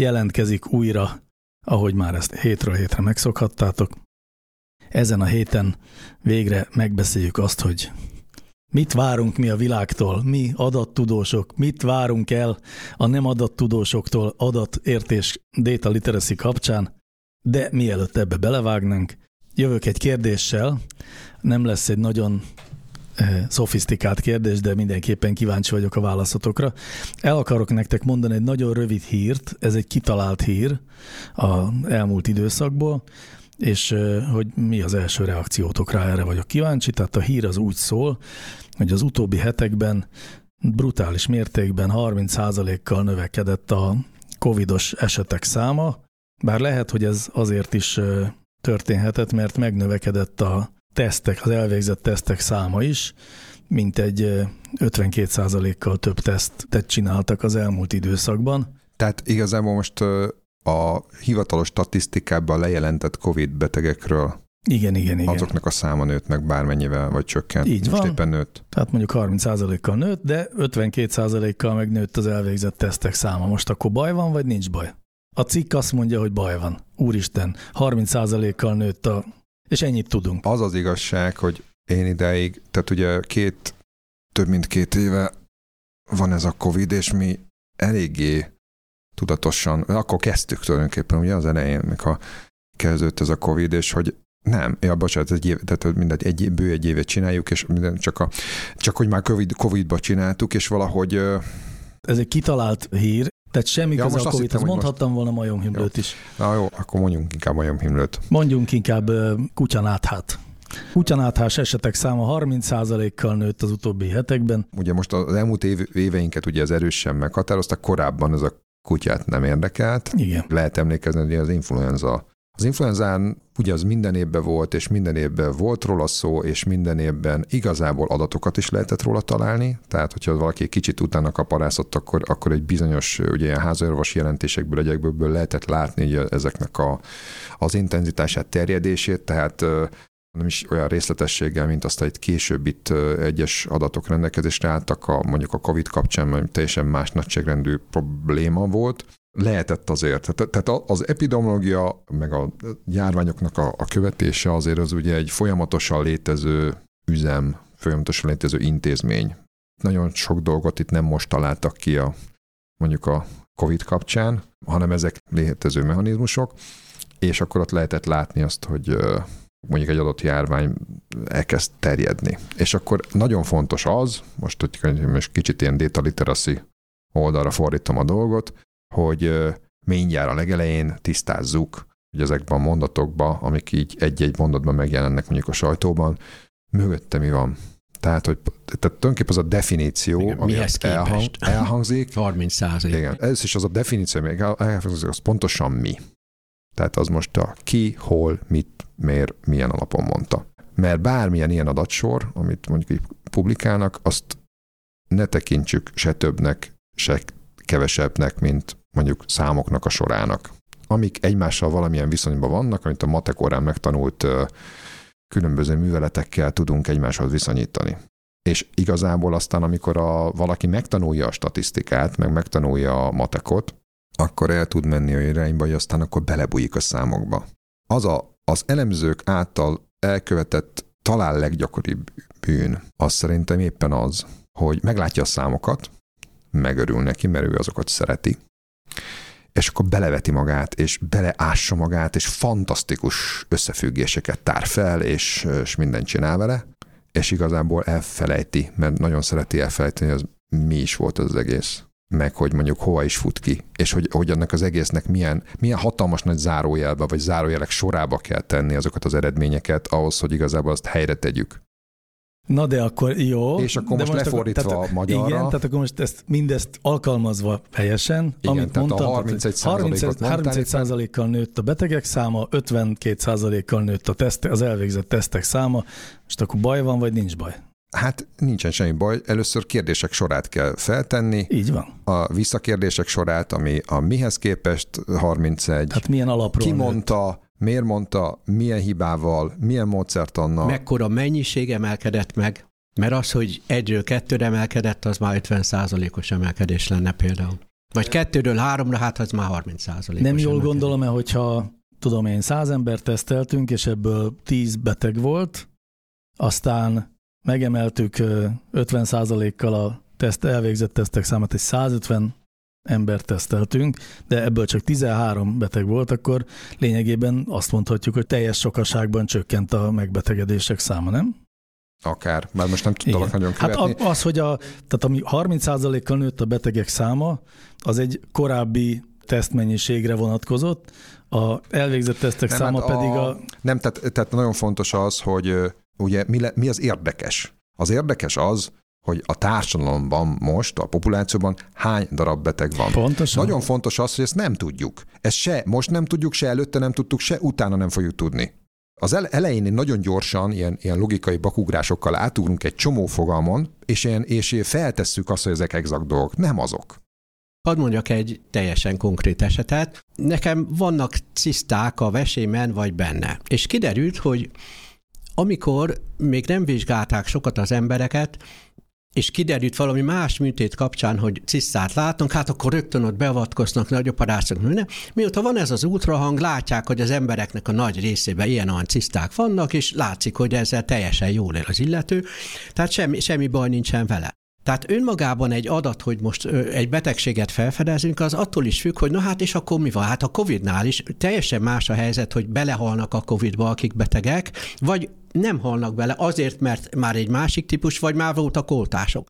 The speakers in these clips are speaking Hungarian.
jelentkezik újra, ahogy már ezt hétről hétre megszokhattátok. Ezen a héten végre megbeszéljük azt, hogy mit várunk mi a világtól, mi adattudósok, mit várunk el a nem adattudósoktól adatértés data literacy kapcsán, de mielőtt ebbe belevágnánk, jövök egy kérdéssel, nem lesz egy nagyon szofisztikált kérdés, de mindenképpen kíváncsi vagyok a válaszotokra. El akarok nektek mondani egy nagyon rövid hírt, ez egy kitalált hír a elmúlt időszakból, és hogy mi az első reakciótok rá, erre vagyok kíváncsi. Tehát a hír az úgy szól, hogy az utóbbi hetekben brutális mértékben 30%-kal növekedett a covidos esetek száma, bár lehet, hogy ez azért is történhetett, mert megnövekedett a tesztek, az elvégzett tesztek száma is, mint egy 52%-kal több tesztet csináltak az elmúlt időszakban. Tehát igazából most a hivatalos statisztikában lejelentett COVID betegekről igen, igen, igen. Azoknak a száma nőtt meg bármennyivel, vagy csökkent. Így Most van. éppen nőtt. Tehát mondjuk 30%-kal nőtt, de 52%-kal meg nőtt az elvégzett tesztek száma. Most akkor baj van, vagy nincs baj? A cikk azt mondja, hogy baj van. Úristen, 30%-kal nőtt a és ennyit tudunk. Az az igazság, hogy én ideig, tehát ugye két, több mint két éve van ez a Covid, és mi eléggé tudatosan, akkor kezdtük tulajdonképpen ugye az elején, mikor kezdődött ez a Covid, és hogy nem, ja, bocsánat, egy év, tehát mindegy, egy, bő egy évet csináljuk, és minden, csak, a, csak hogy már COVID, Covid-ba csináltuk, és valahogy... Ez egy kitalált hír, tehát semmi ja, köze a covid hittem, mondhattam most... volna majomhimlőt is. Na jó, akkor mondjunk inkább majomhimlőt. Mondjunk inkább kutyanáthát. Kutyanáthás esetek száma 30%-kal nőtt az utóbbi hetekben. Ugye most az elmúlt év, éveinket ugye az erősen meghatároztak, korábban ez a kutyát nem érdekelt. Igen. Lehet emlékezni, hogy az influenza az influenzán ugye az minden évben volt, és minden évben volt róla szó, és minden évben igazából adatokat is lehetett róla találni, tehát hogyha valaki kicsit utána kaparászott, akkor, akkor egy bizonyos ugye ilyen házorvosi jelentésekből, egyekből lehetett látni ugye, ezeknek a, az intenzitását, terjedését, tehát nem is olyan részletességgel, mint azt egy később itt egyes adatok rendelkezésre álltak, a, mondjuk a COVID kapcsán, teljesen más nagyságrendű probléma volt lehetett azért. Tehát az epidemiológia, meg a járványoknak a, a követése azért az ugye egy folyamatosan létező üzem, folyamatosan létező intézmény. Nagyon sok dolgot itt nem most találtak ki a mondjuk a COVID kapcsán, hanem ezek létező mechanizmusok, és akkor ott lehetett látni azt, hogy mondjuk egy adott járvány elkezd terjedni. És akkor nagyon fontos az, most, hogy most kicsit ilyen data literacy oldalra fordítom a dolgot, hogy mindjárt a legelején tisztázzuk, hogy ezekben a mondatokban, amik így egy-egy mondatban megjelennek mondjuk a sajtóban, mögötte mi van. Tehát, hogy tehát tulajdonképpen az a definíció, igen, ami elhang, elhangzik. 30 százalék. Igen, ez is az a definíció, ami elhangzik, az pontosan mi. Tehát az most a ki, hol, mit, miért, milyen alapon mondta. Mert bármilyen ilyen adatsor, amit mondjuk így publikálnak, azt ne tekintsük se többnek, se kevesebbnek, mint mondjuk számoknak a sorának. Amik egymással valamilyen viszonyban vannak, amit a matek órán megtanult különböző műveletekkel tudunk egymáshoz viszonyítani. És igazából aztán, amikor a, valaki megtanulja a statisztikát, meg megtanulja a matekot, akkor el tud menni olyan irányba, hogy aztán akkor belebújik a számokba. Az a, az elemzők által elkövetett talán leggyakoribb bűn, az szerintem éppen az, hogy meglátja a számokat, megörül neki, mert ő azokat szereti, és akkor beleveti magát, és beleássa magát, és fantasztikus összefüggéseket tár fel, és, és mindent csinál vele, és igazából elfelejti, mert nagyon szereti elfelejteni, hogy az mi is volt az egész. Meg hogy mondjuk hova is fut ki, és hogy, hogy annak az egésznek milyen, milyen hatalmas nagy zárójelbe, vagy zárójelek sorába kell tenni azokat az eredményeket ahhoz, hogy igazából azt helyre tegyük. Na de akkor jó. És akkor de most lefordítva tehát, a magyarra. Igen, tehát akkor most ezt, mindezt alkalmazva helyesen, Igen, amit tehát a mondtam, 31 31, mondtál 31 százalékkal nőtt a betegek száma, 52 százalékkal nőtt a teszt, az elvégzett tesztek száma, most akkor baj van, vagy nincs baj? Hát nincsen semmi baj. Először kérdések sorát kell feltenni. Így van. A visszakérdések sorát, ami a mihez képest 31. Hát milyen alapról Ki mondta, miért mondta, milyen hibával, milyen módszertannal. Mekkora mennyiség emelkedett meg, mert az, hogy egyről kettőre emelkedett, az már 50 százalékos emelkedés lenne például. Vagy kettőről háromra, hát az már 30 százalékos Nem jól emelkedés. gondolom-e, hogyha tudom én, száz ember teszteltünk, és ebből 10 beteg volt, aztán megemeltük 50 százalékkal a teszt, elvégzett tesztek számát, egy 150 embert teszteltünk, de ebből csak 13 beteg volt, akkor lényegében azt mondhatjuk, hogy teljes sokaságban csökkent a megbetegedések száma, nem? Akár, már most nem tudtalak Igen. nagyon Hát követni. a- az, hogy a, tehát ami 30%-kal nőtt a betegek száma, az egy korábbi tesztmennyiségre vonatkozott, a elvégzett tesztek Nem, száma hát pedig a... Nem, tehát, tehát nagyon fontos az, hogy ugye mi, le, mi az érdekes? Az érdekes az, hogy a társadalomban most, a populációban hány darab beteg van. Pontosan. Nagyon fontos az, hogy ezt nem tudjuk. Ezt se most nem tudjuk, se előtte nem tudtuk, se utána nem fogjuk tudni. Az ele- elején nagyon gyorsan, ilyen, ilyen logikai bakugrásokkal átugrunk egy csomó fogalmon, és, ilyen, és ilyen feltesszük azt, hogy ezek exakt dolgok. Nem azok. Hadd mondjak egy teljesen konkrét esetet. Nekem vannak ciszták a vesémen vagy benne. És kiderült, hogy amikor még nem vizsgálták sokat az embereket, és kiderült valami más műtét kapcsán, hogy cisztát látnak, hát akkor rögtön ott beavatkoznak, nagy operációk, minden. Mióta van ez az ultrahang, látják, hogy az embereknek a nagy részében ilyen-olyan ciszták vannak, és látszik, hogy ezzel teljesen jól él az illető, tehát semmi, semmi baj nincsen vele. Tehát önmagában egy adat, hogy most egy betegséget felfedezünk, az attól is függ, hogy na hát és akkor mi van? Hát a Covid-nál is teljesen más a helyzet, hogy belehalnak a Covid-ba, akik betegek, vagy nem halnak bele azért, mert már egy másik típus, vagy már voltak oltások.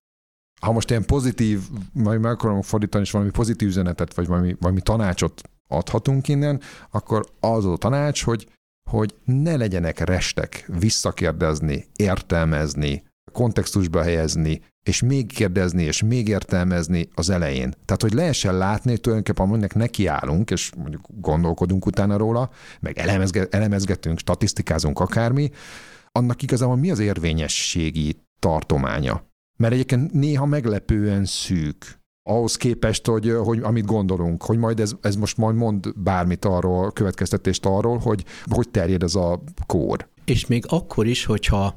ha most ilyen pozitív, majd meg akarom fordítani, és valami pozitív üzenetet, vagy valami, valami tanácsot adhatunk innen, akkor az a tanács, hogy, hogy ne legyenek restek visszakérdezni, értelmezni, kontextusba helyezni, és még kérdezni, és még értelmezni az elején. Tehát, hogy lehessen látni, hogy tulajdonképpen aminek nekiállunk, és mondjuk gondolkodunk utána róla, meg elemezge, elemezgetünk, statisztikázunk akármi, annak igazából mi az érvényességi tartománya. Mert egyébként néha meglepően szűk ahhoz képest, hogy, hogy amit gondolunk, hogy majd ez, ez most majd mond bármit arról, következtetést arról, hogy hogy terjed ez a kód. És még akkor is, hogyha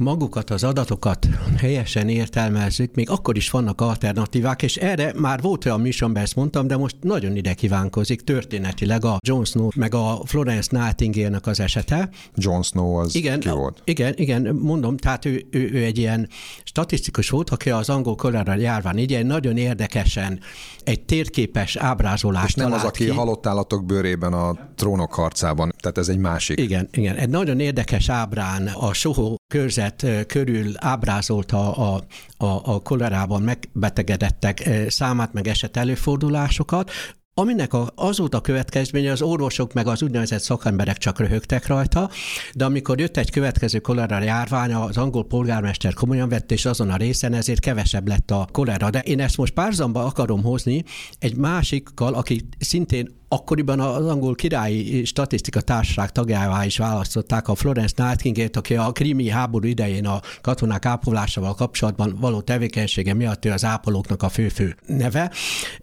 magukat az adatokat helyesen értelmezzük, még akkor is vannak alternatívák, és erre már volt olyan műsorban, ezt mondtam, de most nagyon ide kívánkozik történetileg a Jon Snow meg a Florence Nightingale-nek az esete. Jon Snow az Igen, ki volt? igen, igen, mondom, tehát ő, ő, ő egy ilyen statisztikus volt, aki az angol kolera járvány így egy nagyon érdekesen egy térképes ábrázolást És nem az, aki ki. halott állatok bőrében a trónok harcában, tehát ez egy másik. Igen, igen. Egy nagyon érdekes ábrán a sohó körzet ö, körül ábrázolta a, a, a kolerában megbetegedettek számát, meg eset előfordulásokat, aminek a, az volt a következménye, az orvosok meg az úgynevezett szakemberek csak röhögtek rajta, de amikor jött egy következő kolera járvány, az angol polgármester komolyan vett, és azon a részen ezért kevesebb lett a kolera. De én ezt most párzamba akarom hozni egy másikkal, aki szintén akkoriban az angol királyi statisztika társaság tagjává is választották a Florence Nightingale-t, aki a krimi háború idején a katonák ápolásával kapcsolatban való tevékenysége miatt ő az ápolóknak a fő-fő neve.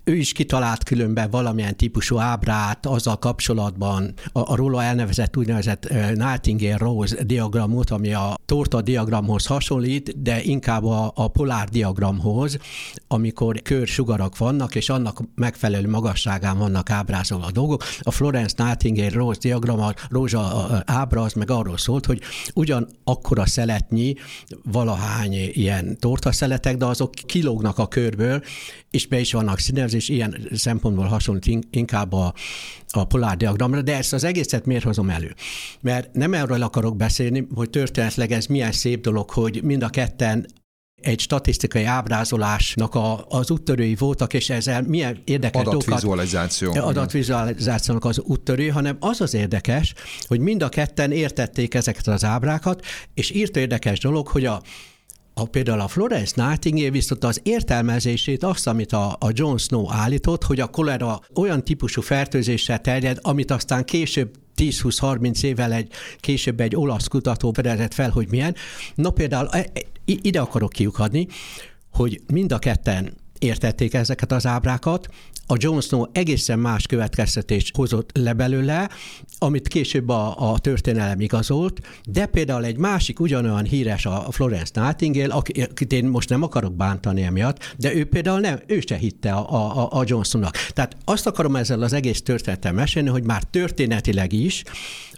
Ő is kitalált különben valamilyen típusú ábrát azzal kapcsolatban, a, a róla elnevezett úgynevezett Nightingale-Rose diagramot, ami a torta diagramhoz hasonlít, de inkább a, a polár diagramhoz, amikor körsugarak vannak, és annak megfelelő magasságán vannak ábrázolva hasonló dolgok. A Florence Nightingale Rose diagram, rózsa ábra az meg arról szólt, hogy ugyan akkora szeletnyi, valahány ilyen tortaszeletek, de azok kilógnak a körből, és be is vannak színezés, ilyen szempontból hasonlít inkább a, a polárdiagramra, de ezt az egészet miért hozom elő? Mert nem erről akarok beszélni, hogy történetleg ez milyen szép dolog, hogy mind a ketten egy statisztikai ábrázolásnak a, az úttörői voltak, és ezzel milyen érdekes adatvizualizáció. dolgokat... Adatvizualizációnak az úttörő, hanem az az érdekes, hogy mind a ketten értették ezeket az ábrákat, és írt érdekes dolog, hogy a a, például a Florence Nightingale viszont az értelmezését, azt, amit a, a John Snow állított, hogy a kolera olyan típusú fertőzéssel terjed, amit aztán később 10-20-30 évvel egy, később egy olasz kutató fedezett fel, hogy milyen. Na például e, e, ide akarok kiukadni, hogy mind a ketten értették ezeket az ábrákat, a Jon Snow egészen más következtetést hozott le belőle, amit később a, a történelem igazolt, de például egy másik ugyanolyan híres a Florence Nightingale, akit én most nem akarok bántani emiatt, de ő például nem, ő se hitte a, a, a Jon Snow-nak. Tehát azt akarom ezzel az egész történetem mesélni, hogy már történetileg is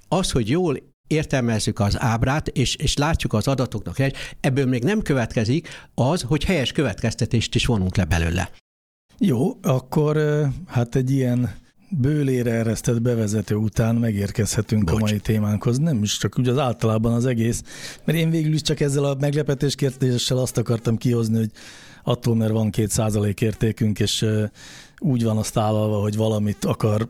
az, hogy jól értelmezzük az ábrát, és, és látjuk az adatoknak ebből még nem következik az, hogy helyes következtetést is vonunk le belőle. Jó, akkor hát egy ilyen bőlére eresztett bevezető után megérkezhetünk Bocs. a mai témánkhoz. Nem is csak úgy az általában az egész, mert én végül is csak ezzel a meglepetés kérdéssel azt akartam kihozni, hogy attól, mert van két százalék értékünk, és úgy van azt tálalva, hogy valamit akar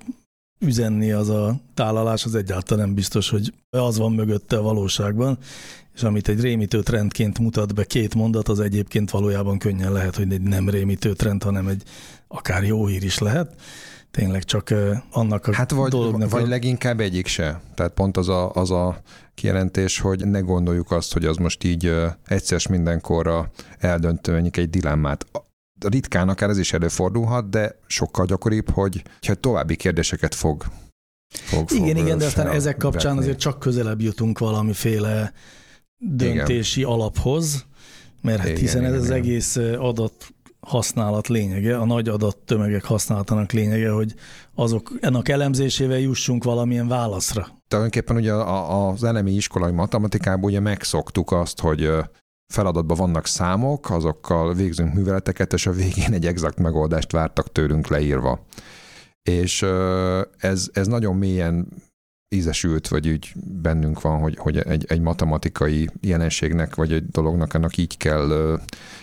üzenni az a tálalás, az egyáltalán nem biztos, hogy az van mögötte a valóságban, és amit egy rémítő trendként mutat be két mondat, az egyébként valójában könnyen lehet, hogy egy nem rémítő trend, hanem egy akár jó hír is lehet. Tényleg csak annak a hát vagy, dolognak... Vagy a... leginkább egyik se. Tehát pont az a, az a kijelentés, hogy ne gondoljuk azt, hogy az most így egyszer mindenkorra eldöntő egy dilemmát ritkán akár ez is előfordulhat, de sokkal gyakoribb, hogy, hogy további kérdéseket fog Fog, igen, fog igen, de aztán ezek kapcsán vetni. azért csak közelebb jutunk valamiféle döntési igen. alaphoz, mert hát hiszen igen, ez igen, az egész adat használat lényege, a nagy adattömegek használatának lényege, hogy azok ennek elemzésével jussunk valamilyen válaszra. Tulajdonképpen ugye az elemi iskolai matematikában ugye megszoktuk azt, hogy feladatban vannak számok, azokkal végzünk műveleteket, és a végén egy exakt megoldást vártak tőlünk leírva. És ez, ez nagyon mélyen ízesült, vagy úgy bennünk van, hogy, hogy egy, egy matematikai jelenségnek, vagy egy dolognak ennek így kell,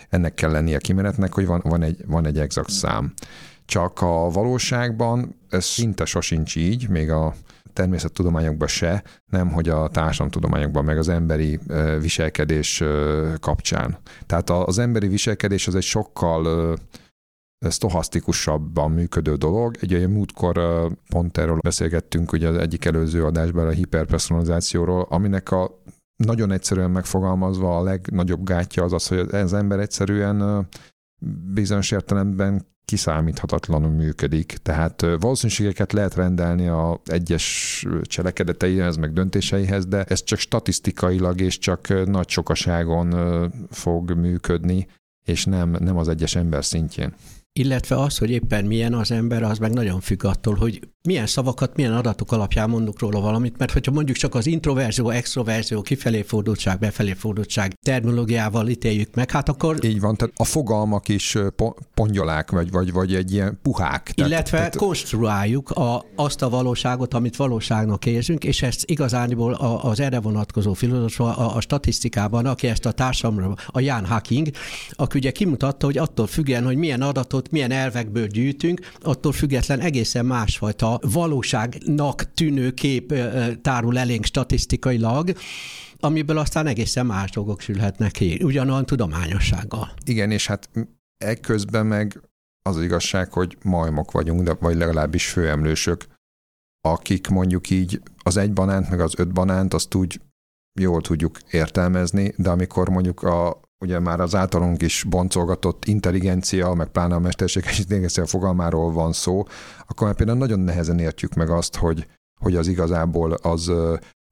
ennek kell lennie kimenetnek, hogy van, van, egy, van egy exakt szám. Csak a valóságban ez szinte sosincs így, még a természettudományokban se, nem hogy a társadalomtudományokban, meg az emberi viselkedés kapcsán. Tehát az emberi viselkedés az egy sokkal stohasztikusabban működő dolog. Egy olyan múltkor pont erről beszélgettünk ugye az egyik előző adásban a hiperpersonalizációról, aminek a nagyon egyszerűen megfogalmazva a legnagyobb gátja az az, hogy az ember egyszerűen bizonyos értelemben kiszámíthatatlanul működik. Tehát valószínűségeket lehet rendelni a egyes cselekedeteihez, meg döntéseihez, de ez csak statisztikailag és csak nagy sokaságon fog működni, és nem, nem az egyes ember szintjén illetve az, hogy éppen milyen az ember, az meg nagyon függ attól, hogy milyen szavakat, milyen adatok alapján mondunk róla valamit, mert hogyha mondjuk csak az introverzió, extroverzió, kifelé fordultság, befelé fordultság terminológiával ítéljük meg, hát akkor... Így van, tehát a fogalmak is pongyolák, vagy, vagy, vagy egy ilyen puhák. Illetve tehát... konstruáljuk a, azt a valóságot, amit valóságnak érzünk, és ezt igazániból az erre vonatkozó filozófia a, a statisztikában, aki ezt a társadalomra, a Jan Hacking, aki ugye kimutatta, hogy attól függően, hogy milyen adatot adatot milyen elvekből gyűjtünk, attól független egészen másfajta valóságnak tűnő kép tárul elénk statisztikailag, amiből aztán egészen más dolgok sülhetnek ki, ugyanolyan tudományossággal. Igen, és hát ekközben meg az, az igazság, hogy majmok vagyunk, de, vagy legalábbis főemlősök, akik mondjuk így az egy banánt, meg az öt banánt, azt úgy jól tudjuk értelmezni, de amikor mondjuk a ugye már az általunk is boncolgatott intelligencia, meg pláne a mesterséges intelligencia fogalmáról van szó, akkor már például nagyon nehezen értjük meg azt, hogy, hogy az igazából az,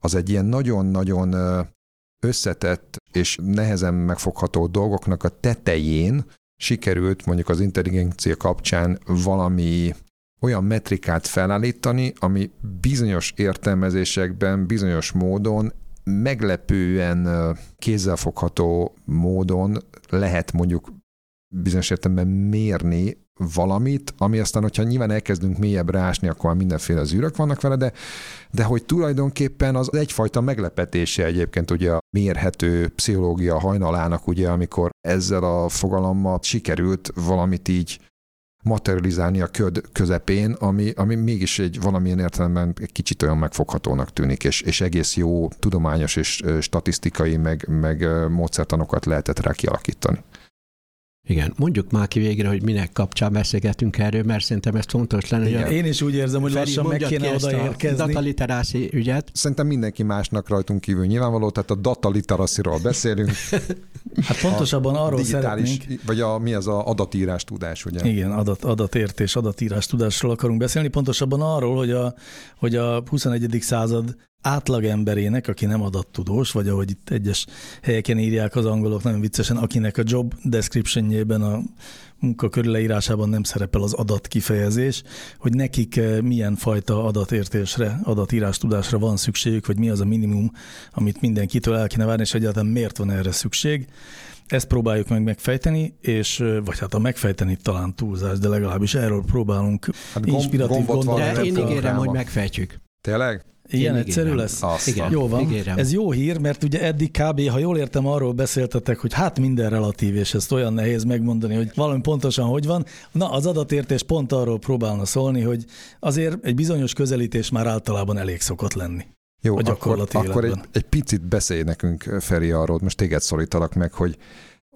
az egy ilyen nagyon-nagyon összetett és nehezen megfogható dolgoknak a tetején sikerült mondjuk az intelligencia kapcsán valami olyan metrikát felállítani, ami bizonyos értelmezésekben, bizonyos módon meglepően kézzelfogható módon lehet mondjuk bizonyos értelemben mérni valamit, ami aztán, hogyha nyilván elkezdünk mélyebbre ásni, akkor már mindenféle zűrök vannak vele, de, de hogy tulajdonképpen az egyfajta meglepetése egyébként ugye a mérhető pszichológia hajnalának, ugye, amikor ezzel a fogalommal sikerült valamit így materializálni a köd közepén, ami, ami mégis egy valamilyen értelemben egy kicsit olyan megfoghatónak tűnik, és, és egész jó tudományos és statisztikai meg, meg módszertanokat lehetett rá kialakítani. Igen, mondjuk már ki végre, hogy minek kapcsán beszélgetünk erről, mert szerintem ez fontos lenne. Igen. Én is úgy érzem, hogy Feri, lassan meg kéne odaérkezni. A dataliteracy ügyet. Szerintem mindenki másnak rajtunk kívül nyilvánvaló, tehát a dataliteracyról beszélünk. hát pontosabban arról szeretnénk. Vagy a, mi az a adatírás tudás, ugye? Igen, adat, adatértés, adatírás tudásról akarunk beszélni. Pontosabban arról, hogy a, hogy a 21. század átlagemberének, aki nem adattudós, vagy ahogy itt egyes helyeken írják az angolok nagyon viccesen, akinek a job descriptionjében a munka leírásában nem szerepel az adat kifejezés, hogy nekik eh, milyen fajta adatértésre, adatírás tudásra van szükségük, vagy mi az a minimum, amit mindenkitől el kéne várni, és egyáltalán miért van erre szükség. Ezt próbáljuk meg megfejteni, és eh, vagy hát a megfejteni talán túlzás, de legalábbis erről próbálunk hát inspiratív gondolatot. De én ígérem, hogy megfejtjük. Tényleg? Ilyen Én egyszerű ígérem. lesz? Azt Igen. Jó van. Ígérem. Ez jó hír, mert ugye eddig kb. ha jól értem, arról beszéltetek, hogy hát minden relatív, és ezt olyan nehéz megmondani, hogy valami pontosan hogy van. Na, az adatértés pont arról próbálna szólni, hogy azért egy bizonyos közelítés már általában elég szokott lenni. Jó, akkor, akkor egy, egy picit beszélj nekünk, Feri, arról, most téged szólítalak meg, hogy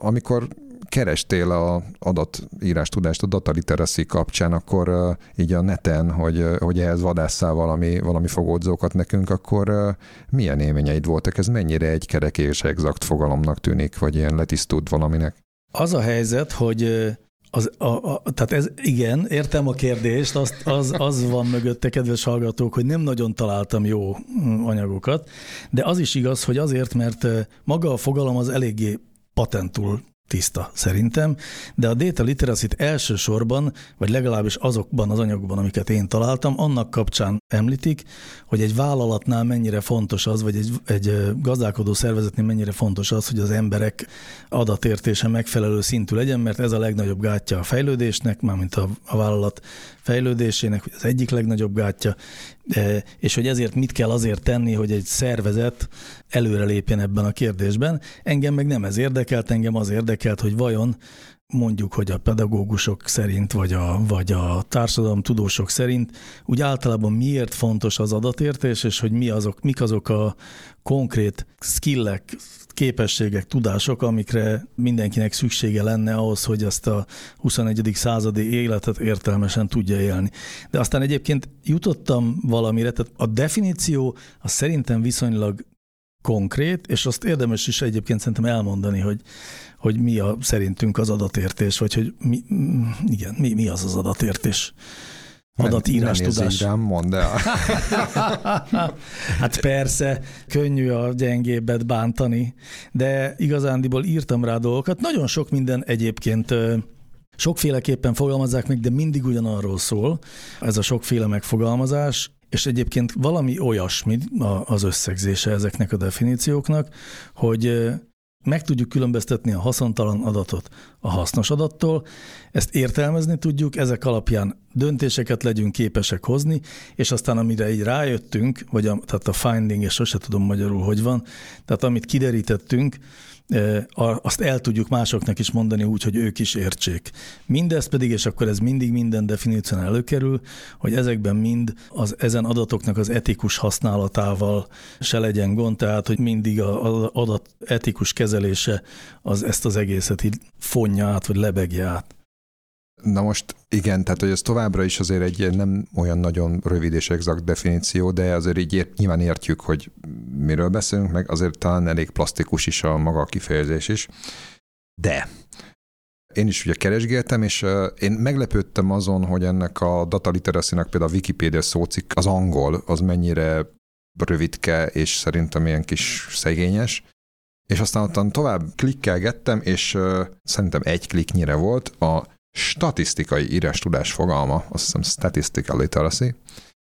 amikor kerestél a adatírás tudást a data literacy kapcsán, akkor így a neten, hogy, hogy ehhez vadásszál valami, valami fogódzókat nekünk, akkor milyen élményeid voltak? Ez mennyire egy kerek és exakt fogalomnak tűnik, vagy ilyen letisztult valaminek? Az a helyzet, hogy az, a, a, tehát ez igen, értem a kérdést, azt, az, az van mögötte, kedves hallgatók, hogy nem nagyon találtam jó mm, anyagokat, de az is igaz, hogy azért, mert maga a fogalom az eléggé patentul tiszta szerintem, de a data literacy-t elsősorban, vagy legalábbis azokban az anyagokban, amiket én találtam, annak kapcsán említik, hogy egy vállalatnál mennyire fontos az, vagy egy, egy gazdálkodó szervezetnél mennyire fontos az, hogy az emberek adatértése megfelelő szintű legyen, mert ez a legnagyobb gátja a fejlődésnek, mármint a, a vállalat fejlődésének, az egyik legnagyobb gátja, és hogy ezért mit kell azért tenni, hogy egy szervezet előrelépjen ebben a kérdésben. Engem meg nem ez érdekelt, engem az érdekelt, hogy vajon mondjuk, hogy a pedagógusok szerint, vagy a, vagy a tudósok szerint, úgy általában miért fontos az adatértés, és hogy mi azok, mik azok a konkrét skillek, képességek, tudások, amikre mindenkinek szüksége lenne ahhoz, hogy ezt a 21. századi életet értelmesen tudja élni. De aztán egyébként jutottam valamire, tehát a definíció az szerintem viszonylag konkrét, és azt érdemes is egyébként szerintem elmondani, hogy, hogy mi a szerintünk az adatértés, vagy hogy mi, igen, mi, mi az az adatértés adatírás tudás. Nem mondd el. hát persze, könnyű a gyengébbet bántani, de igazándiból írtam rá dolgokat. Nagyon sok minden egyébként sokféleképpen fogalmazzák meg, de mindig ugyanarról szól ez a sokféle megfogalmazás, és egyébként valami olyasmi az összegzése ezeknek a definícióknak, hogy meg tudjuk különböztetni a haszontalan adatot a hasznos adattól, ezt értelmezni tudjuk, ezek alapján döntéseket legyünk képesek hozni, és aztán amire így rájöttünk, vagy a, tehát a finding, és sose tudom magyarul, hogy van, tehát amit kiderítettünk, azt el tudjuk másoknak is mondani úgy, hogy ők is értsék. Mindez pedig, és akkor ez mindig minden definíción előkerül, hogy ezekben mind az ezen adatoknak az etikus használatával se legyen gond, tehát hogy mindig az adat etikus kezelése az ezt az egészet így fonja át, vagy lebegje át. Na most igen, tehát hogy ez továbbra is azért egy nem olyan nagyon rövid és exakt definíció, de azért így ért, nyilván értjük, hogy miről beszélünk, meg azért talán elég plastikus is a maga a kifejezés is. De én is ugye keresgéltem, és én meglepődtem azon, hogy ennek a data literacy például a Wikipedia szócik, az angol, az mennyire rövidke, és szerintem ilyen kis szegényes. És aztán ottan tovább klikkelgettem, és szerintem egy kliknyire volt, a statisztikai írás tudás fogalma, azt hiszem statistical literacy,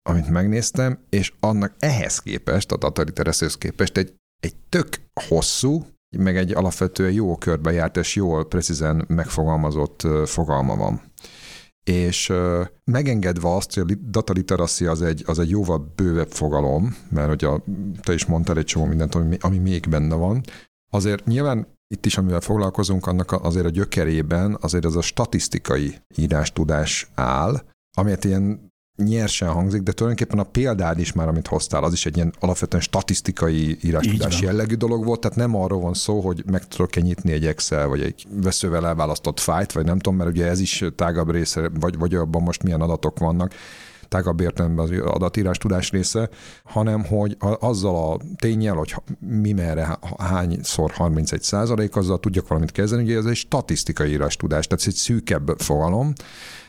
amit megnéztem, és annak ehhez képest, a data literacy képest egy, egy tök hosszú, meg egy alapvetően jó körbe járt és jól precízen megfogalmazott fogalma van. És megengedve azt, hogy a data literacy az egy, az egy jóval bővebb fogalom, mert hogy a, te is mondtál egy csomó mindent, ami, ami még benne van, azért nyilván itt is, amivel foglalkozunk, annak azért a gyökerében azért az a statisztikai írástudás áll, amit ilyen nyersen hangzik, de tulajdonképpen a példád is már, amit hoztál, az is egy ilyen alapvetően statisztikai írásítás jellegű dolog volt, tehát nem arról van szó, hogy meg tudok-e nyitni egy Excel, vagy egy veszővel elválasztott fájt, vagy nem tudom, mert ugye ez is tágabb része, vagy, vagy abban most milyen adatok vannak, tágabb értelemben az adatírás tudás része, hanem hogy azzal a tényel, hogy mi merre, hányszor 31 százalék, azzal tudjak valamit kezdeni, ugye ez egy statisztikai írás tudás, tehát ez egy szűkebb fogalom,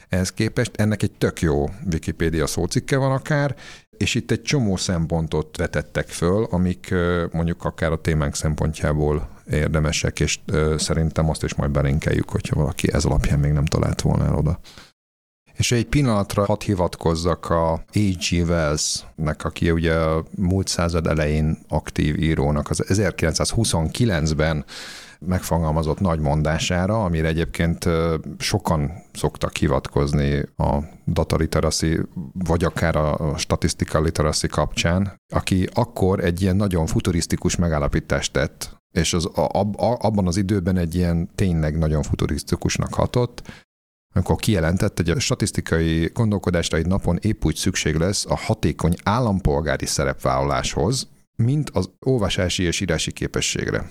ehhez képest ennek egy tök jó Wikipédia szócikke van akár, és itt egy csomó szempontot vetettek föl, amik mondjuk akár a témánk szempontjából érdemesek, és szerintem azt is majd belinkeljük, hogyha valaki ez alapján még nem talált volna el oda. És egy pillanatra hadd hivatkozzak a A.G. Wells-nek, aki ugye a múlt század elején aktív írónak, az 1929-ben megfogalmazott nagy mondására, amire egyébként sokan szoktak hivatkozni a data literacy, vagy akár a statisztika literacy kapcsán, aki akkor egy ilyen nagyon futurisztikus megállapítást tett, és az, ab, abban az időben egy ilyen tényleg nagyon futurisztikusnak hatott, amikor kijelentett, hogy a statisztikai gondolkodásra egy napon épp úgy szükség lesz a hatékony állampolgári szerepvállaláshoz, mint az olvasási és írási képességre.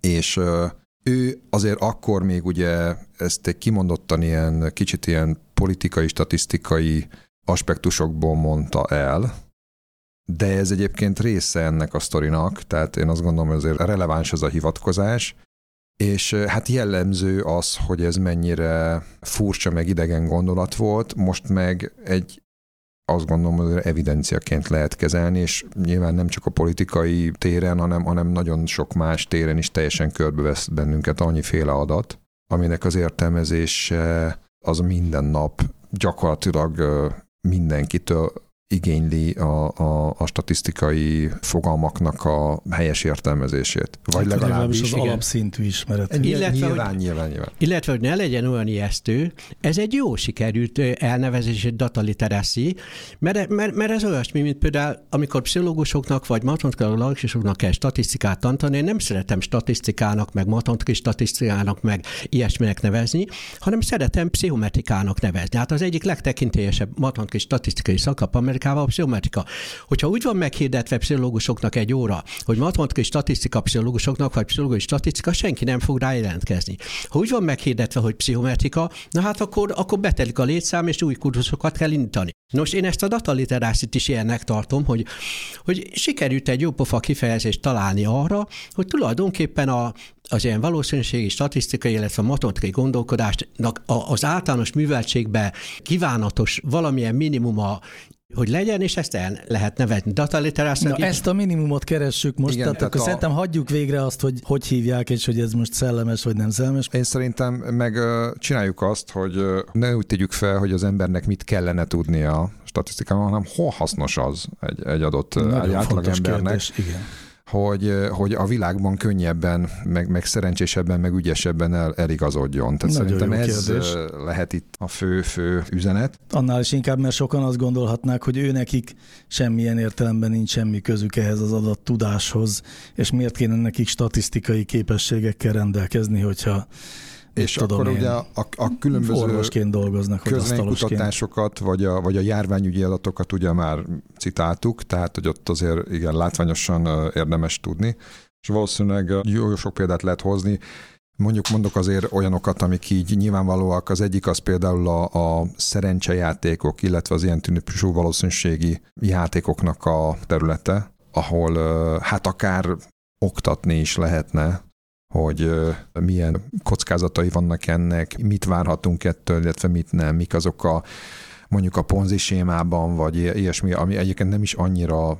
És ő azért akkor még ugye ezt egy kimondottan ilyen kicsit ilyen politikai, statisztikai aspektusokból mondta el, de ez egyébként része ennek a sztorinak, tehát én azt gondolom, hogy azért releváns ez a hivatkozás, és hát jellemző az, hogy ez mennyire furcsa meg idegen gondolat volt, most meg egy azt gondolom, hogy evidenciaként lehet kezelni, és nyilván nem csak a politikai téren, hanem, hanem nagyon sok más téren is teljesen körbevesz bennünket annyiféle adat, aminek az értelmezése az minden nap gyakorlatilag mindenkitől igényli a, a, a statisztikai fogalmaknak a helyes értelmezését. Vagy hát legalábbis az igen. alapszintű ismeret. Illetve, nyilván, hogy, nyilván, nyilván. Illetve, hogy ne legyen olyan ijesztő, ez egy jó sikerült elnevezés, egy data literacy, mert, mert, mert ez olyasmi, mint például, amikor pszichológusoknak vagy matematikusoknak kell statisztikát tantani, én nem szeretem statisztikának, meg matematikai statisztikának, meg ilyesminek nevezni, hanem szeretem pszichometrikának nevezni. Hát az egyik legtekintélyesebb matematikai statisztikai szakap, pszichometrikával a pszichometrika. Hogyha úgy van meghirdetve pszichológusoknak egy óra, hogy matematikai statisztika pszichológusoknak, vagy pszichológiai statisztika, senki nem fog rá jelentkezni. Ha úgy van meghirdetve, hogy pszichometrika, na hát akkor, akkor betelik a létszám, és új kurzusokat kell indítani. Nos, én ezt a dataliterászit is ilyennek tartom, hogy, hogy sikerült egy jópofa kifejezést találni arra, hogy tulajdonképpen a, az ilyen valószínűségi, statisztikai, illetve matematikai gondolkodásnak az általános műveltségbe kívánatos valamilyen minimuma hogy legyen, és ezt el lehet nevezni. Data literacy. Na, ezt a minimumot keressük most, Igen, tehát, tehát akkor a... szerintem hagyjuk végre azt, hogy hogy hívják, és hogy ez most szellemes, vagy nem szellemes. Én szerintem meg csináljuk azt, hogy ne úgy tegyük fel, hogy az embernek mit kellene tudnia statisztikában, hanem hol hasznos az egy, egy adott egy átlag embernek. Kérdés, igen hogy, hogy a világban könnyebben, meg, meg szerencsésebben, meg ügyesebben el, eligazodjon. Tehát Nagyon szerintem ez kérdés. lehet itt a fő-fő üzenet. Annál is inkább, mert sokan azt gondolhatnák, hogy ő nekik semmilyen értelemben nincs semmi közük ehhez az adat tudáshoz, és miért kéne nekik statisztikai képességekkel rendelkezni, hogyha és tudom akkor én, ugye a, a különböző orvosként dolgoznak, kutatásokat, vagy a, vagy a járványügyi adatokat ugye már citáltuk, tehát hogy ott azért igen, látványosan érdemes tudni, és valószínűleg jó sok példát lehet hozni, Mondjuk mondok azért olyanokat, amik így nyilvánvalóak. Az egyik az például a, a szerencsejátékok, illetve az ilyen típusú valószínűségi játékoknak a területe, ahol hát akár oktatni is lehetne hogy milyen kockázatai vannak ennek, mit várhatunk ettől, illetve mit nem, mik azok a mondjuk a ponzi sémában, vagy ilyesmi, ami egyébként nem is annyira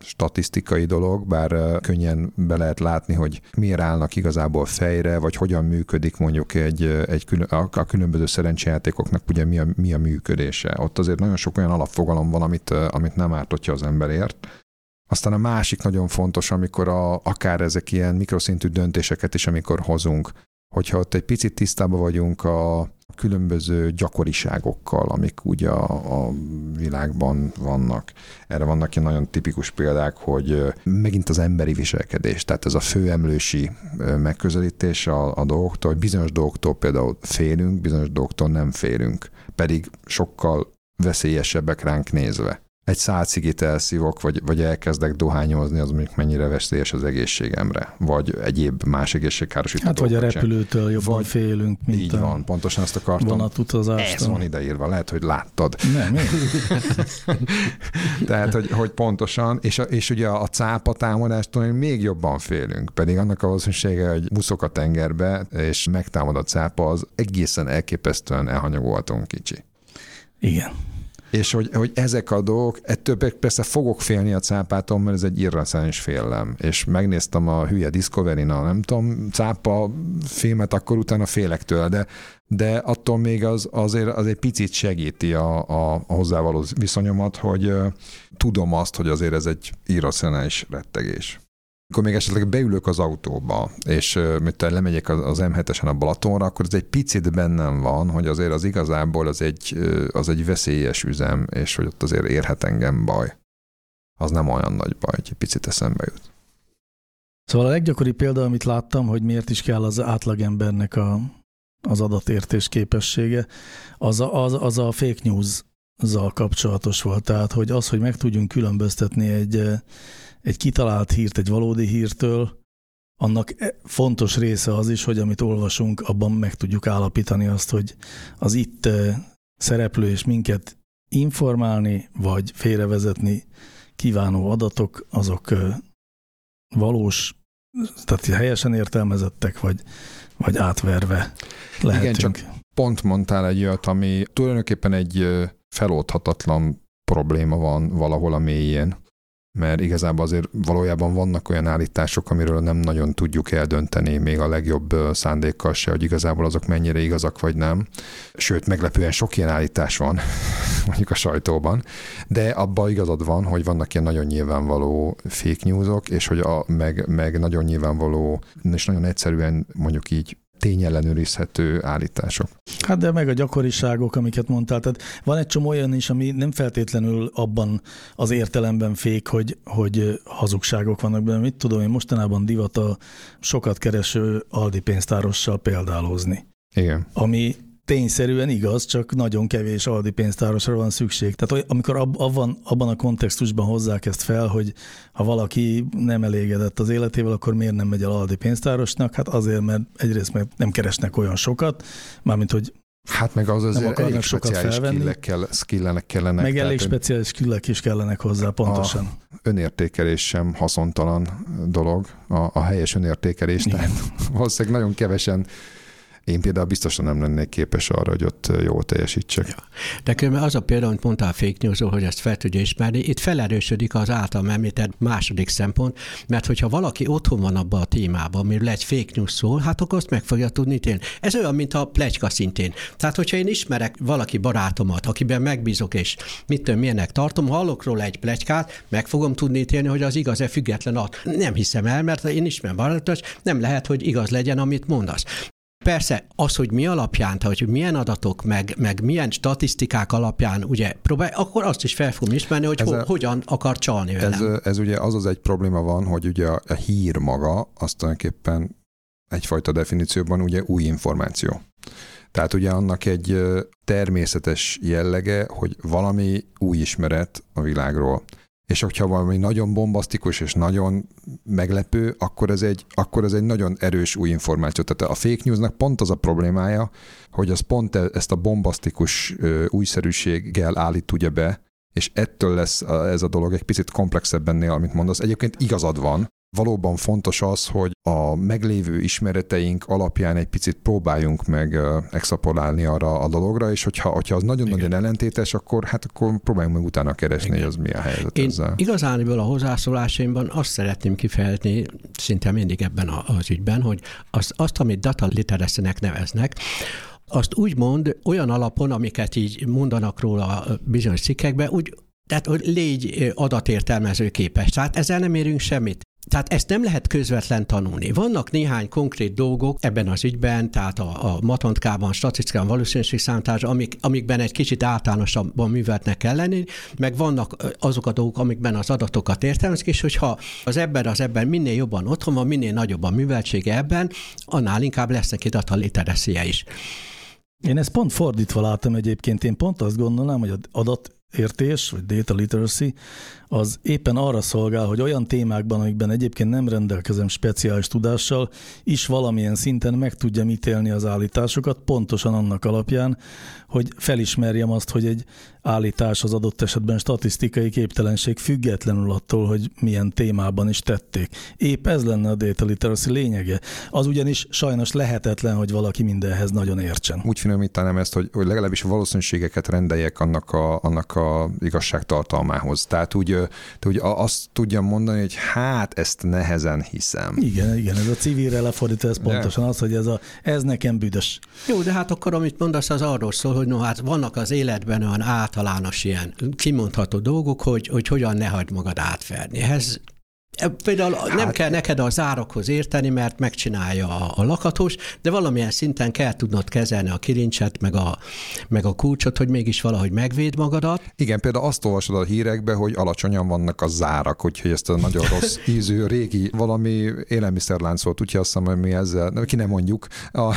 statisztikai dolog, bár könnyen be lehet látni, hogy miért állnak igazából fejre, vagy hogyan működik mondjuk egy, egy külön, a különböző szerencsejátékoknak ugye mi a, mi a működése. Ott azért nagyon sok olyan alapfogalom van, amit, amit nem árt, hogyha az emberért. Aztán a másik nagyon fontos, amikor a, akár ezek ilyen mikroszintű döntéseket is, amikor hozunk, hogyha ott egy picit tisztában vagyunk a különböző gyakoriságokkal, amik ugye a, a világban vannak. Erre vannak ilyen nagyon tipikus példák, hogy megint az emberi viselkedés, tehát ez a főemlősi megközelítés a, a dolgoktól, hogy bizonyos dolgoktól például félünk, bizonyos dolgoktól nem félünk, pedig sokkal veszélyesebbek ránk nézve egy szálcigit elszívok, vagy, vagy elkezdek dohányozni, az mondjuk mennyire veszélyes az egészségemre, vagy egyéb más egészségkárosító Hát vagy a repülőtől jobban vagy, félünk, mint Így van, pontosan ezt akartam. Vonatutazástól. Ez van ideírva, lehet, hogy láttad. Nem. Tehát, hogy, hogy pontosan, és, és ugye a cápa támadástól még jobban félünk, pedig annak a valószínűsége, hogy muszok a tengerbe, és megtámad a cápa, az egészen elképesztően elhanyagolhatóan kicsi. Igen. És hogy, hogy ezek a dolgok, ettől persze fogok félni a cápától, mert ez egy irracionális félelem. És megnéztem a hülye Discovery-n a nem tudom, cápa filmet, akkor utána félek tőle, de, de attól még az, azért az egy picit segíti a, a, a hozzávaló viszonyomat, hogy uh, tudom azt, hogy azért ez egy irracionális rettegés amikor még esetleg beülök az autóba, és mit lemegyek az M7-esen a Balatonra, akkor ez egy picit bennem van, hogy azért az igazából az egy, az egy veszélyes üzem, és hogy ott azért érhet engem baj. Az nem olyan nagy baj, hogy egy picit eszembe jut. Szóval a leggyakoribb példa, amit láttam, hogy miért is kell az átlagembernek a, az adatértés képessége, az a, az, az a fake news zal kapcsolatos volt. Tehát, hogy az, hogy meg tudjunk különböztetni egy egy kitalált hírt egy valódi hírtől, annak e- fontos része az is, hogy amit olvasunk, abban meg tudjuk állapítani azt, hogy az itt e, szereplő és minket informálni, vagy félrevezetni kívánó adatok, azok e, valós, tehát helyesen értelmezettek, vagy, vagy átverve lehetünk. Igen, csak pont mondtál egy olyat, ami tulajdonképpen egy feloldhatatlan probléma van valahol a mélyén mert igazából azért valójában vannak olyan állítások, amiről nem nagyon tudjuk eldönteni, még a legjobb szándékkal se, hogy igazából azok mennyire igazak vagy nem. Sőt, meglepően sok ilyen állítás van, mondjuk a sajtóban, de abban igazad van, hogy vannak ilyen nagyon nyilvánvaló fake newsok, és hogy a, meg, meg nagyon nyilvánvaló, és nagyon egyszerűen mondjuk így tényellenőrizhető állítások. Hát de meg a gyakoriságok, amiket mondtál, tehát van egy csomó olyan is, ami nem feltétlenül abban az értelemben fék, hogy, hogy hazugságok vannak benne. Mit tudom én, mostanában divat a sokat kereső Aldi pénztárossal példálózni. Igen. Ami tényszerűen igaz, csak nagyon kevés aldi pénztárosra van szükség. Tehát amikor abban, abban a kontextusban hozzák ezt fel, hogy ha valaki nem elégedett az életével, akkor miért nem megy el aldi pénztárosnak? Hát azért, mert egyrészt mert nem keresnek olyan sokat, mármint hogy Hát meg az azért elég sokat felvenni. Kell, skillenek kellenek. Meg elég speciális skillek is kellenek hozzá, pontosan. Önértékelés sem haszontalan dolog, a, a helyes önértékelés, Igen. tehát valószínűleg nagyon kevesen én például biztosan nem lennék képes arra, hogy ott jól teljesítsek. Ja. De különben az a példa, amit mondtál fake news hogy ezt fel tudja ismerni, itt felerősödik az által említett második szempont, mert hogyha valaki otthon van abban a témában, amiről egy fake news szól, hát akkor azt meg fogja tudni tényleg. Ez olyan, mint a plegyka szintén. Tehát, hogyha én ismerek valaki barátomat, akiben megbízok, és mit tudom, milyenek tartom, hallok róla egy plegykát, meg fogom tudni ítélni, hogy az igaz-e független at. Nem hiszem el, mert én ismerem barátot, nem lehet, hogy igaz legyen, amit mondasz. Persze az, hogy mi alapján, tehát hogy milyen adatok, meg, meg milyen statisztikák alapján ugye próbálj, akkor azt is fel fogom ismerni, hogy ho, a, hogyan akar csalni velem. Ez, ez ugye az az egy probléma van, hogy ugye a, a hír maga, azt tulajdonképpen egyfajta definícióban ugye új információ. Tehát ugye annak egy természetes jellege, hogy valami új ismeret a világról és hogyha valami nagyon bombasztikus és nagyon meglepő, akkor ez egy, akkor ez egy nagyon erős új információ. Tehát a fake newsnak pont az a problémája, hogy az pont e, ezt a bombasztikus újszerűséggel állít ugye be, és ettől lesz ez a dolog egy picit komplexebb ennél, amit mondasz. Egyébként igazad van, valóban fontos az, hogy a meglévő ismereteink alapján egy picit próbáljunk meg extrapolálni arra a dologra, és hogyha, hogyha az nagyon-nagyon ellentétes, akkor hát akkor próbáljunk meg utána keresni, Igen. hogy az mi a helyzet Én ezzel. Igazániból a hozzászólásaimban azt szeretném kifejezni, szinte mindig ebben az ügyben, hogy azt, azt amit data literacy-nek neveznek, azt úgy mond, olyan alapon, amiket így mondanak róla bizonyos cikkekben, úgy tehát, hogy légy adatértelmező képes. Tehát ezzel nem érünk semmit. Tehát ezt nem lehet közvetlen tanulni. Vannak néhány konkrét dolgok ebben az ügyben, tehát a, a matontkában, statisztikában, valószínűségszámításban, amik, amikben egy kicsit általánosabban műveltnek kell lenni, meg vannak azok a dolgok, amikben az adatokat értelmezik, és hogyha az ebben az ebben minél jobban otthon van, minél nagyobb a műveltsége ebben, annál inkább lesz neki data is. Én ezt pont fordítva látom egyébként, én pont azt gondolnám, hogy az adat értés, vagy data literacy, az éppen arra szolgál, hogy olyan témákban, amikben egyébként nem rendelkezem speciális tudással, is valamilyen szinten meg tudjam ítélni az állításokat, pontosan annak alapján, hogy felismerjem azt, hogy egy állítás az adott esetben statisztikai képtelenség függetlenül attól, hogy milyen témában is tették. Épp ez lenne a data literacy lényege. Az ugyanis sajnos lehetetlen, hogy valaki mindenhez nagyon értsen. Úgy finomítanám ezt, hogy, hogy legalábbis valószínűségeket rendeljek annak a, annak a igazságtartalmához. Tehát úgy, úgy azt tudjam mondani, hogy hát ezt nehezen hiszem. Igen, igen, ez a civilre lefordítva, ez pontosan de. az, hogy ez, a, ez nekem büdös. Jó, de hát akkor amit mondasz, az arról szól, hogy no hát vannak az életben olyan általános ilyen kimondható dolgok, hogy, hogy hogyan ne hagyd magad átverni. Ehhez Például hát, nem kell neked a zárokhoz érteni, mert megcsinálja a, a lakatos, de valamilyen szinten kell tudnod kezelni a kilincset, meg a, meg a kulcsot, hogy mégis valahogy megvéd magadat. Igen, például azt olvasod a hírekbe, hogy alacsonyan vannak a zárak, úgyhogy ezt a nagyon rossz ízű régi valami élelmiszerláncot, úgyhogy azt hiszem, hogy mi ezzel, ki nem mondjuk, a, a,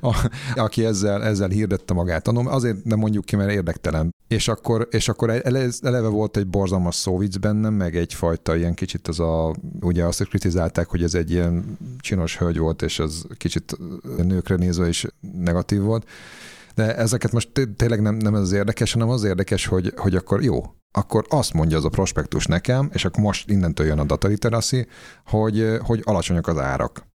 a, aki ezzel, ezzel hirdette magát. Azért nem mondjuk ki, mert érdektelen. És akkor, és akkor eleve volt egy borzalmas szóvic bennem, meg egyfajta ilyen kicsit az a, ugye azt kritizálták, hogy ez egy ilyen csinos hölgy volt, és ez kicsit nőkre nézve is negatív volt. De ezeket most tényleg nem, nem ez az érdekes, hanem az érdekes, hogy, hogy akkor jó, akkor azt mondja az a prospektus nekem, és akkor most innentől jön a data literacy, hogy, hogy alacsonyak az árak.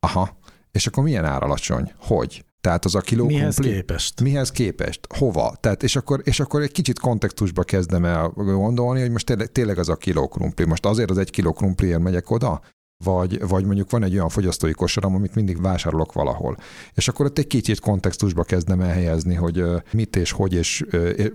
Aha. És akkor milyen ár alacsony? Hogy? Tehát az a kiló Mihez kumpli, képest? Mihez képest? Hova? Tehát és akkor, és akkor egy kicsit kontextusba kezdem el gondolni, hogy most tényleg, tényleg az a kiló krumpli. Most azért az egy kiló krumpliért megyek oda, vagy, vagy mondjuk van egy olyan fogyasztói kosaram, amit mindig vásárolok valahol. És akkor ott egy kicsit kontextusba kezdem elhelyezni, hogy mit és hogy, és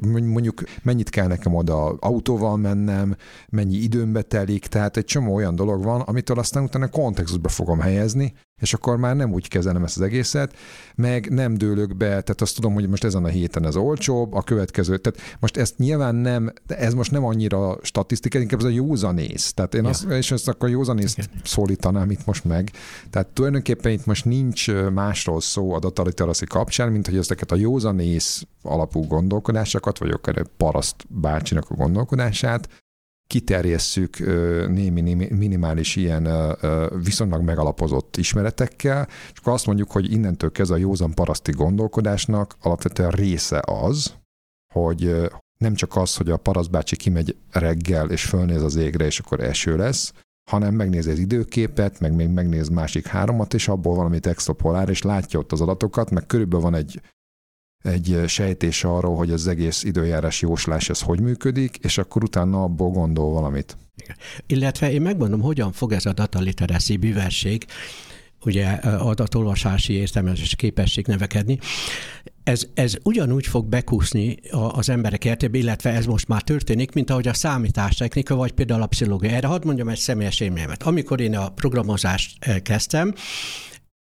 mondjuk mennyit kell nekem oda autóval mennem, mennyi időmbe telik, tehát egy csomó olyan dolog van, amitől aztán utána kontextusba fogom helyezni, és akkor már nem úgy kezelem ezt az egészet, meg nem dőlök be, tehát azt tudom, hogy most ezen a héten ez olcsóbb, a következő, tehát most ezt nyilván nem, de ez most nem annyira statisztika, inkább ez a józanész. Tehát én ja. azt, és ezt akkor józanész szólítanám itt most meg. Tehát tulajdonképpen itt most nincs másról szó a dataliteracy kapcsán, mint hogy ezeket a józanész alapú gondolkodásokat, vagy akár paraszt bácsinak a gondolkodását kiterjesszük némi minimális ilyen viszonylag megalapozott ismeretekkel, és akkor azt mondjuk, hogy innentől kezdve a józan paraszti gondolkodásnak alapvetően része az, hogy nem csak az, hogy a parasztbácsi kimegy reggel és fölnéz az égre, és akkor eső lesz, hanem megnézi az időképet, meg még megnéz másik háromat, és abból valamit extrapolál, és látja ott az adatokat, meg körülbelül van egy egy sejtés arról, hogy az egész időjárás jóslás ez hogy működik, és akkor utána abból gondol valamit. Illetve én megmondom, hogyan fog ez a data literacy bűverség, ugye adatolvasási értelmezési képesség nevekedni. Ez, ez ugyanúgy fog bekúszni az emberek értébe, illetve ez most már történik, mint ahogy a számítástechnika, vagy például a pszichológia. Erre hadd mondjam egy személyes élményemet. Amikor én a programozást kezdtem,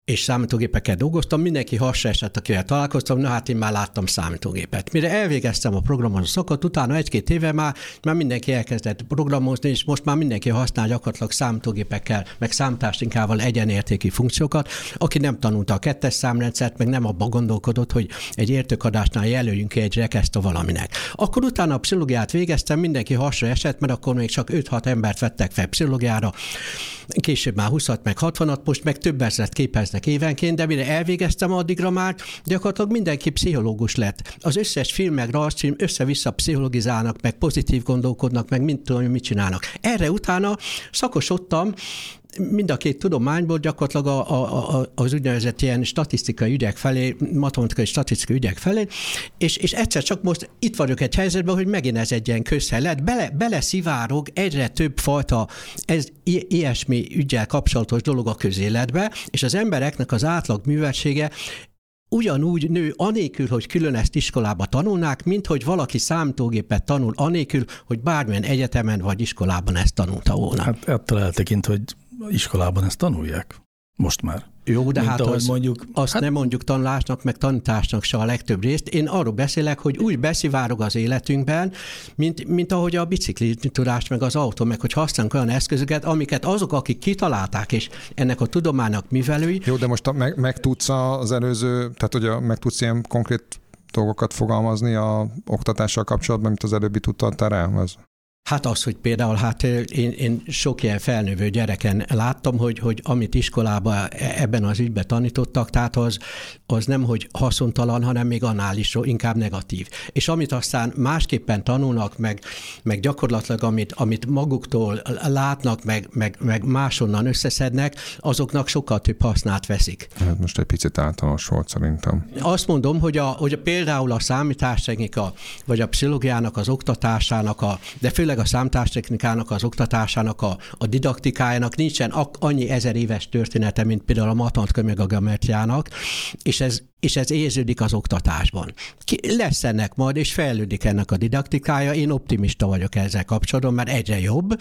és számítógépekkel dolgoztam, mindenki hasra esett, akivel találkoztam, na hát én már láttam számítógépet. Mire elvégeztem a programozó szakot, utána egy-két éve már, már mindenki elkezdett programozni, és most már mindenki használ gyakorlatilag számítógépekkel, meg számítástinkával egyenértéki funkciókat. Aki nem tanulta a kettes számrendszert, meg nem abba gondolkodott, hogy egy értőkadásnál jelöljünk ki egy rekeszt valaminek. Akkor utána a pszichológiát végeztem, mindenki hasra esett, mert akkor még csak 5-6 embert vettek fel pszichológiára, később már 20 meg 60-at, most meg több ezeret képez végeznek évenként, de mire elvégeztem addigra már, gyakorlatilag mindenki pszichológus lett. Az összes film, meg rajzfilm össze-vissza pszichologizálnak, meg pozitív gondolkodnak, meg mint tudom, mit csinálnak. Erre utána szakosodtam, mind a két tudományból gyakorlatilag a, a, a, az úgynevezett ilyen statisztikai ügyek felé, matematikai statisztikai ügyek felé, és, és egyszer csak most itt vagyok egy helyzetben, hogy megint ez egy ilyen közhelet, bele, bele szivárog egyre több fajta ez, i, ilyesmi ügyel kapcsolatos dolog a közéletbe, és az embereknek az átlag műveltsége ugyanúgy nő anélkül, hogy külön ezt iskolába tanulnák, mint hogy valaki számítógépet tanul anélkül, hogy bármilyen egyetemen vagy iskolában ezt tanulta volna. Hát ettől eltekint, hogy iskolában ezt tanulják. Most már. Jó, de Mint hát az, mondjuk, azt hát... nem mondjuk tanulásnak, meg tanításnak se a legtöbb részt. Én arról beszélek, hogy úgy beszivárog az életünkben, mint, mint ahogy a bicikli tudás, meg az autó, meg hogy használunk olyan eszközöket, amiket azok, akik kitalálták, és ennek a tudománynak mivelői. Jó, de most meg, meg tudsz az előző, tehát hogy meg tudsz ilyen konkrét dolgokat fogalmazni a oktatással kapcsolatban, mint az előbbi tudtál rá? Az... Hát az, hogy például hát én, én sok ilyen felnővő gyereken láttam, hogy, hogy amit iskolába e, ebben az ügyben tanítottak, tehát az, az nem, hogy haszontalan, hanem még annál is inkább negatív. És amit aztán másképpen tanulnak, meg, meg gyakorlatilag amit, amit maguktól látnak, meg, meg, meg máshonnan összeszednek, azoknak sokkal több hasznát veszik. Hát most egy picit általános volt szerintem. Azt mondom, hogy, a, hogy a, például a számítástechnika, vagy a pszichológiának az oktatásának, a, de főleg főleg a számtástechnikának, az oktatásának, a, a didaktikájának nincsen annyi ezer éves története, mint például a matematika a geometriának, és ez és ez érződik az oktatásban. Ki, lesz ennek majd, és fejlődik ennek a didaktikája. Én optimista vagyok ezzel kapcsolatban, mert egyre jobb,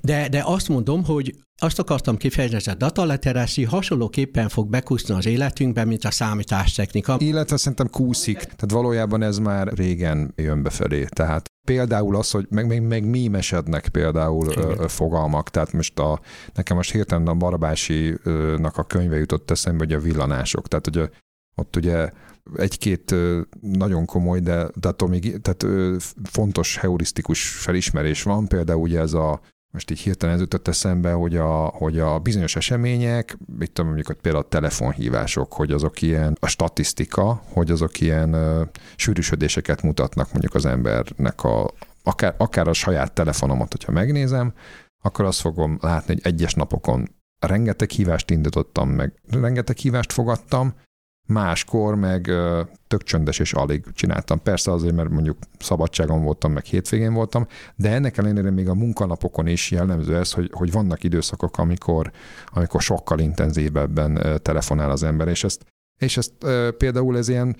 de, de azt mondom, hogy azt akartam kifejezni, hogy a data literacy hasonlóképpen fog bekúszni az életünkbe, mint a számítástechnika. Illetve szerintem kúszik, tehát valójában ez már régen jön befelé. Tehát például az, hogy meg, meg, meg mímesednek például ö, fogalmak, tehát most a, nekem most hirtelen a Barabási-nak a könyve jutott eszembe, hogy a villanások, tehát hogy ott ugye egy-két nagyon komoly, de, de attól még tehát fontos heurisztikus felismerés van, például ugye ez a most így hirtelen ez jutott eszembe, hogy a, hogy a bizonyos események, mit tudom, mondjuk például a telefonhívások, hogy azok ilyen, a statisztika, hogy azok ilyen uh, sűrűsödéseket mutatnak mondjuk az embernek a, akár, akár a saját telefonomat, hogyha megnézem, akkor azt fogom látni, hogy egyes napokon rengeteg hívást indítottam, meg rengeteg hívást fogadtam, Máskor meg tök csöndes és alig csináltam. Persze azért, mert mondjuk szabadságon voltam, meg hétvégén voltam, de ennek ellenére még a munkanapokon is jellemző ez, hogy, hogy vannak időszakok, amikor, amikor sokkal intenzívebben telefonál az ember, és ezt, és ezt például ez ilyen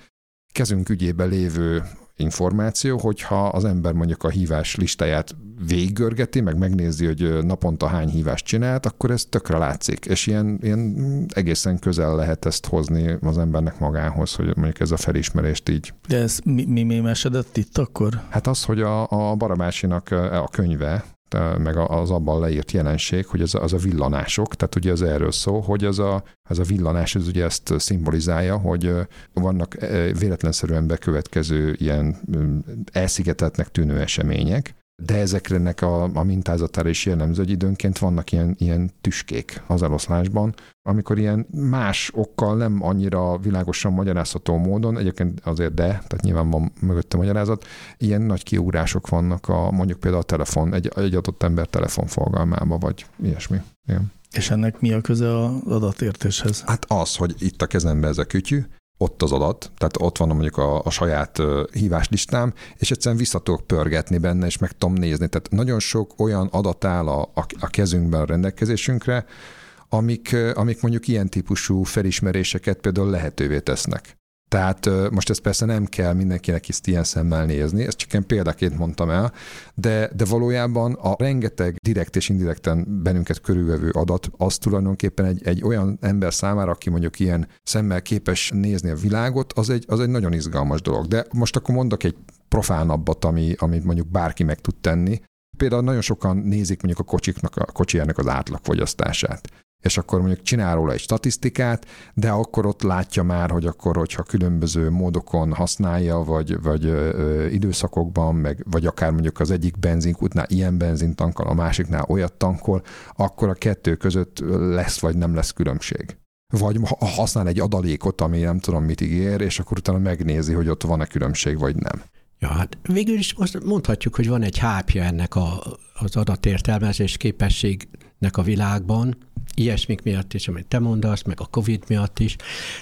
kezünk ügyében lévő információ, hogyha az ember mondjuk a hívás listáját végiggörgeti, meg megnézi, hogy naponta hány hívást csinált, akkor ez tökre látszik, és ilyen, ilyen egészen közel lehet ezt hozni az embernek magához, hogy mondjuk ez a felismerést így. De ez mi, mi mémesedett itt akkor? Hát az, hogy a, a Barabásinak a könyve, meg az abban leírt jelenség, hogy az, az a villanások, tehát ugye az erről szó, hogy az a, az a villanás, ez ugye ezt szimbolizálja, hogy vannak véletlenszerűen bekövetkező ilyen elszigeteltnek tűnő események, de ezeknek a, a mintázatára is jellemző, hogy időnként vannak ilyen, ilyen tüskék az eloszlásban, amikor ilyen más okkal nem annyira világosan magyarázható módon, egyébként azért de, tehát nyilván van mögötte magyarázat, ilyen nagy kiugrások vannak a, mondjuk például a telefon, egy, egy adott ember telefonforgalmába, vagy ilyesmi. Igen. És ennek mi a köze az adatértéshez? Hát az, hogy itt a kezembe ez a kütyű, ott az adat, tehát ott van mondjuk a, a saját híváslistám, és egyszerűen vissza tudok pörgetni benne, és meg tudom nézni. Tehát nagyon sok olyan adat áll a, a, a kezünkben a rendelkezésünkre, amik, amik mondjuk ilyen típusú felismeréseket például lehetővé tesznek. Tehát most ezt persze nem kell mindenkinek ezt ilyen szemmel nézni, ezt csak én példaként mondtam el, de, de valójában a rengeteg direkt és indirekten bennünket körülvevő adat az tulajdonképpen egy, egy olyan ember számára, aki mondjuk ilyen szemmel képes nézni a világot, az egy, az egy nagyon izgalmas dolog. De most akkor mondok egy profánabbat, ami, amit mondjuk bárki meg tud tenni. Például nagyon sokan nézik mondjuk a kocsiknak, a kocsijának az átlagfogyasztását és akkor mondjuk csinál róla egy statisztikát, de akkor ott látja már, hogy akkor, hogyha különböző módokon használja, vagy, vagy ö, időszakokban, meg, vagy akár mondjuk az egyik benzinkútnál ilyen benzint tankol, a másiknál olyat tankol, akkor a kettő között lesz vagy nem lesz különbség. vagy használ egy adalékot, ami nem tudom mit ígér, és akkor utána megnézi, hogy ott van-e különbség, vagy nem. Ja, hát végül is most mondhatjuk, hogy van egy hápja ennek a, az adatértelmezés képességnek a világban, ilyesmik miatt is, amit te mondasz, meg a Covid miatt is.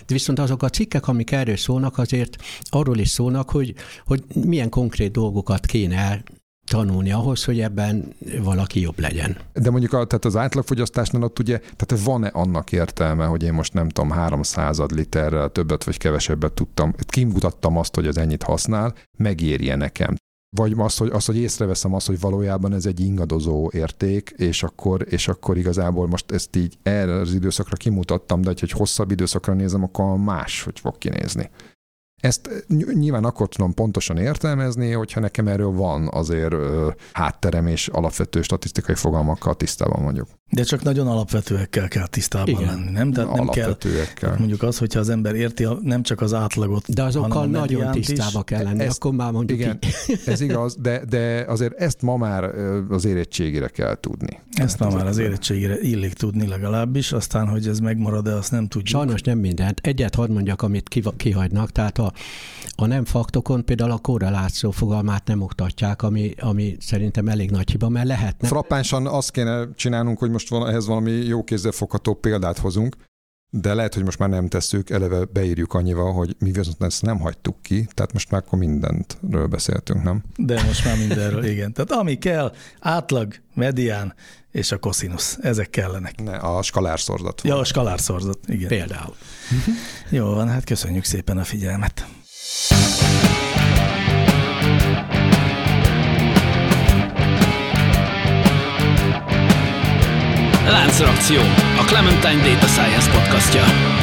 De viszont azok a cikkek, amik erről szólnak, azért arról is szólnak, hogy, hogy milyen konkrét dolgokat kéne tanulni ahhoz, hogy ebben valaki jobb legyen. De mondjuk a, tehát az átlagfogyasztásnál ott ugye, tehát van-e annak értelme, hogy én most nem tudom, 300 literrel többet vagy kevesebbet tudtam, kimutattam azt, hogy az ennyit használ, megérje nekem. Vagy az, hogy, az, hogy észreveszem azt, hogy valójában ez egy ingadozó érték, és akkor, és akkor igazából most ezt így erre az időszakra kimutattam, de hogy hosszabb időszakra nézem, akkor más, hogy fog kinézni. Ezt nyilván akkor tudom pontosan értelmezni, hogyha nekem erről van azért ö, hátterem és alapvető statisztikai fogalmakkal tisztában vagyok. De csak nagyon alapvetőekkel kell tisztában Igen. lenni, nem? Tehát nem kell, mondjuk az, hogyha az ember érti a, nem csak az átlagot, De azokkal nagyon tisztába is. kell lenni, ezt, akkor már mondjuk Igen, ez igaz, de, de azért ezt ma már az érettségére kell tudni. Ezt ma már az érettségére illik tudni legalábbis, aztán, hogy ez megmarad-e, azt nem tudjuk. Sajnos nem mindent. Egyet hadd mondjak, amit kihagynak, tehát a, a nem faktokon például a korreláció fogalmát nem oktatják, ami, ami szerintem elég nagy hiba, mert lehetne. Frappánsan azt kéne csinálnunk, hogy most van, ehhez valami jó kézzelfogható példát hozunk, de lehet, hogy most már nem tesszük, eleve beírjuk annyival, hogy mi viszont ezt nem hagytuk ki, tehát most már akkor mindentről beszéltünk, nem? De most már mindenről, igen. Tehát ami kell, átlag, medián és a koszinusz, ezek kellenek. Ne, a skalárszorzat. Ja, a skalárszorzat, igen. Például. Jó van, hát köszönjük szépen a figyelmet. Láncreakció, a Clementine Data Science podcastja.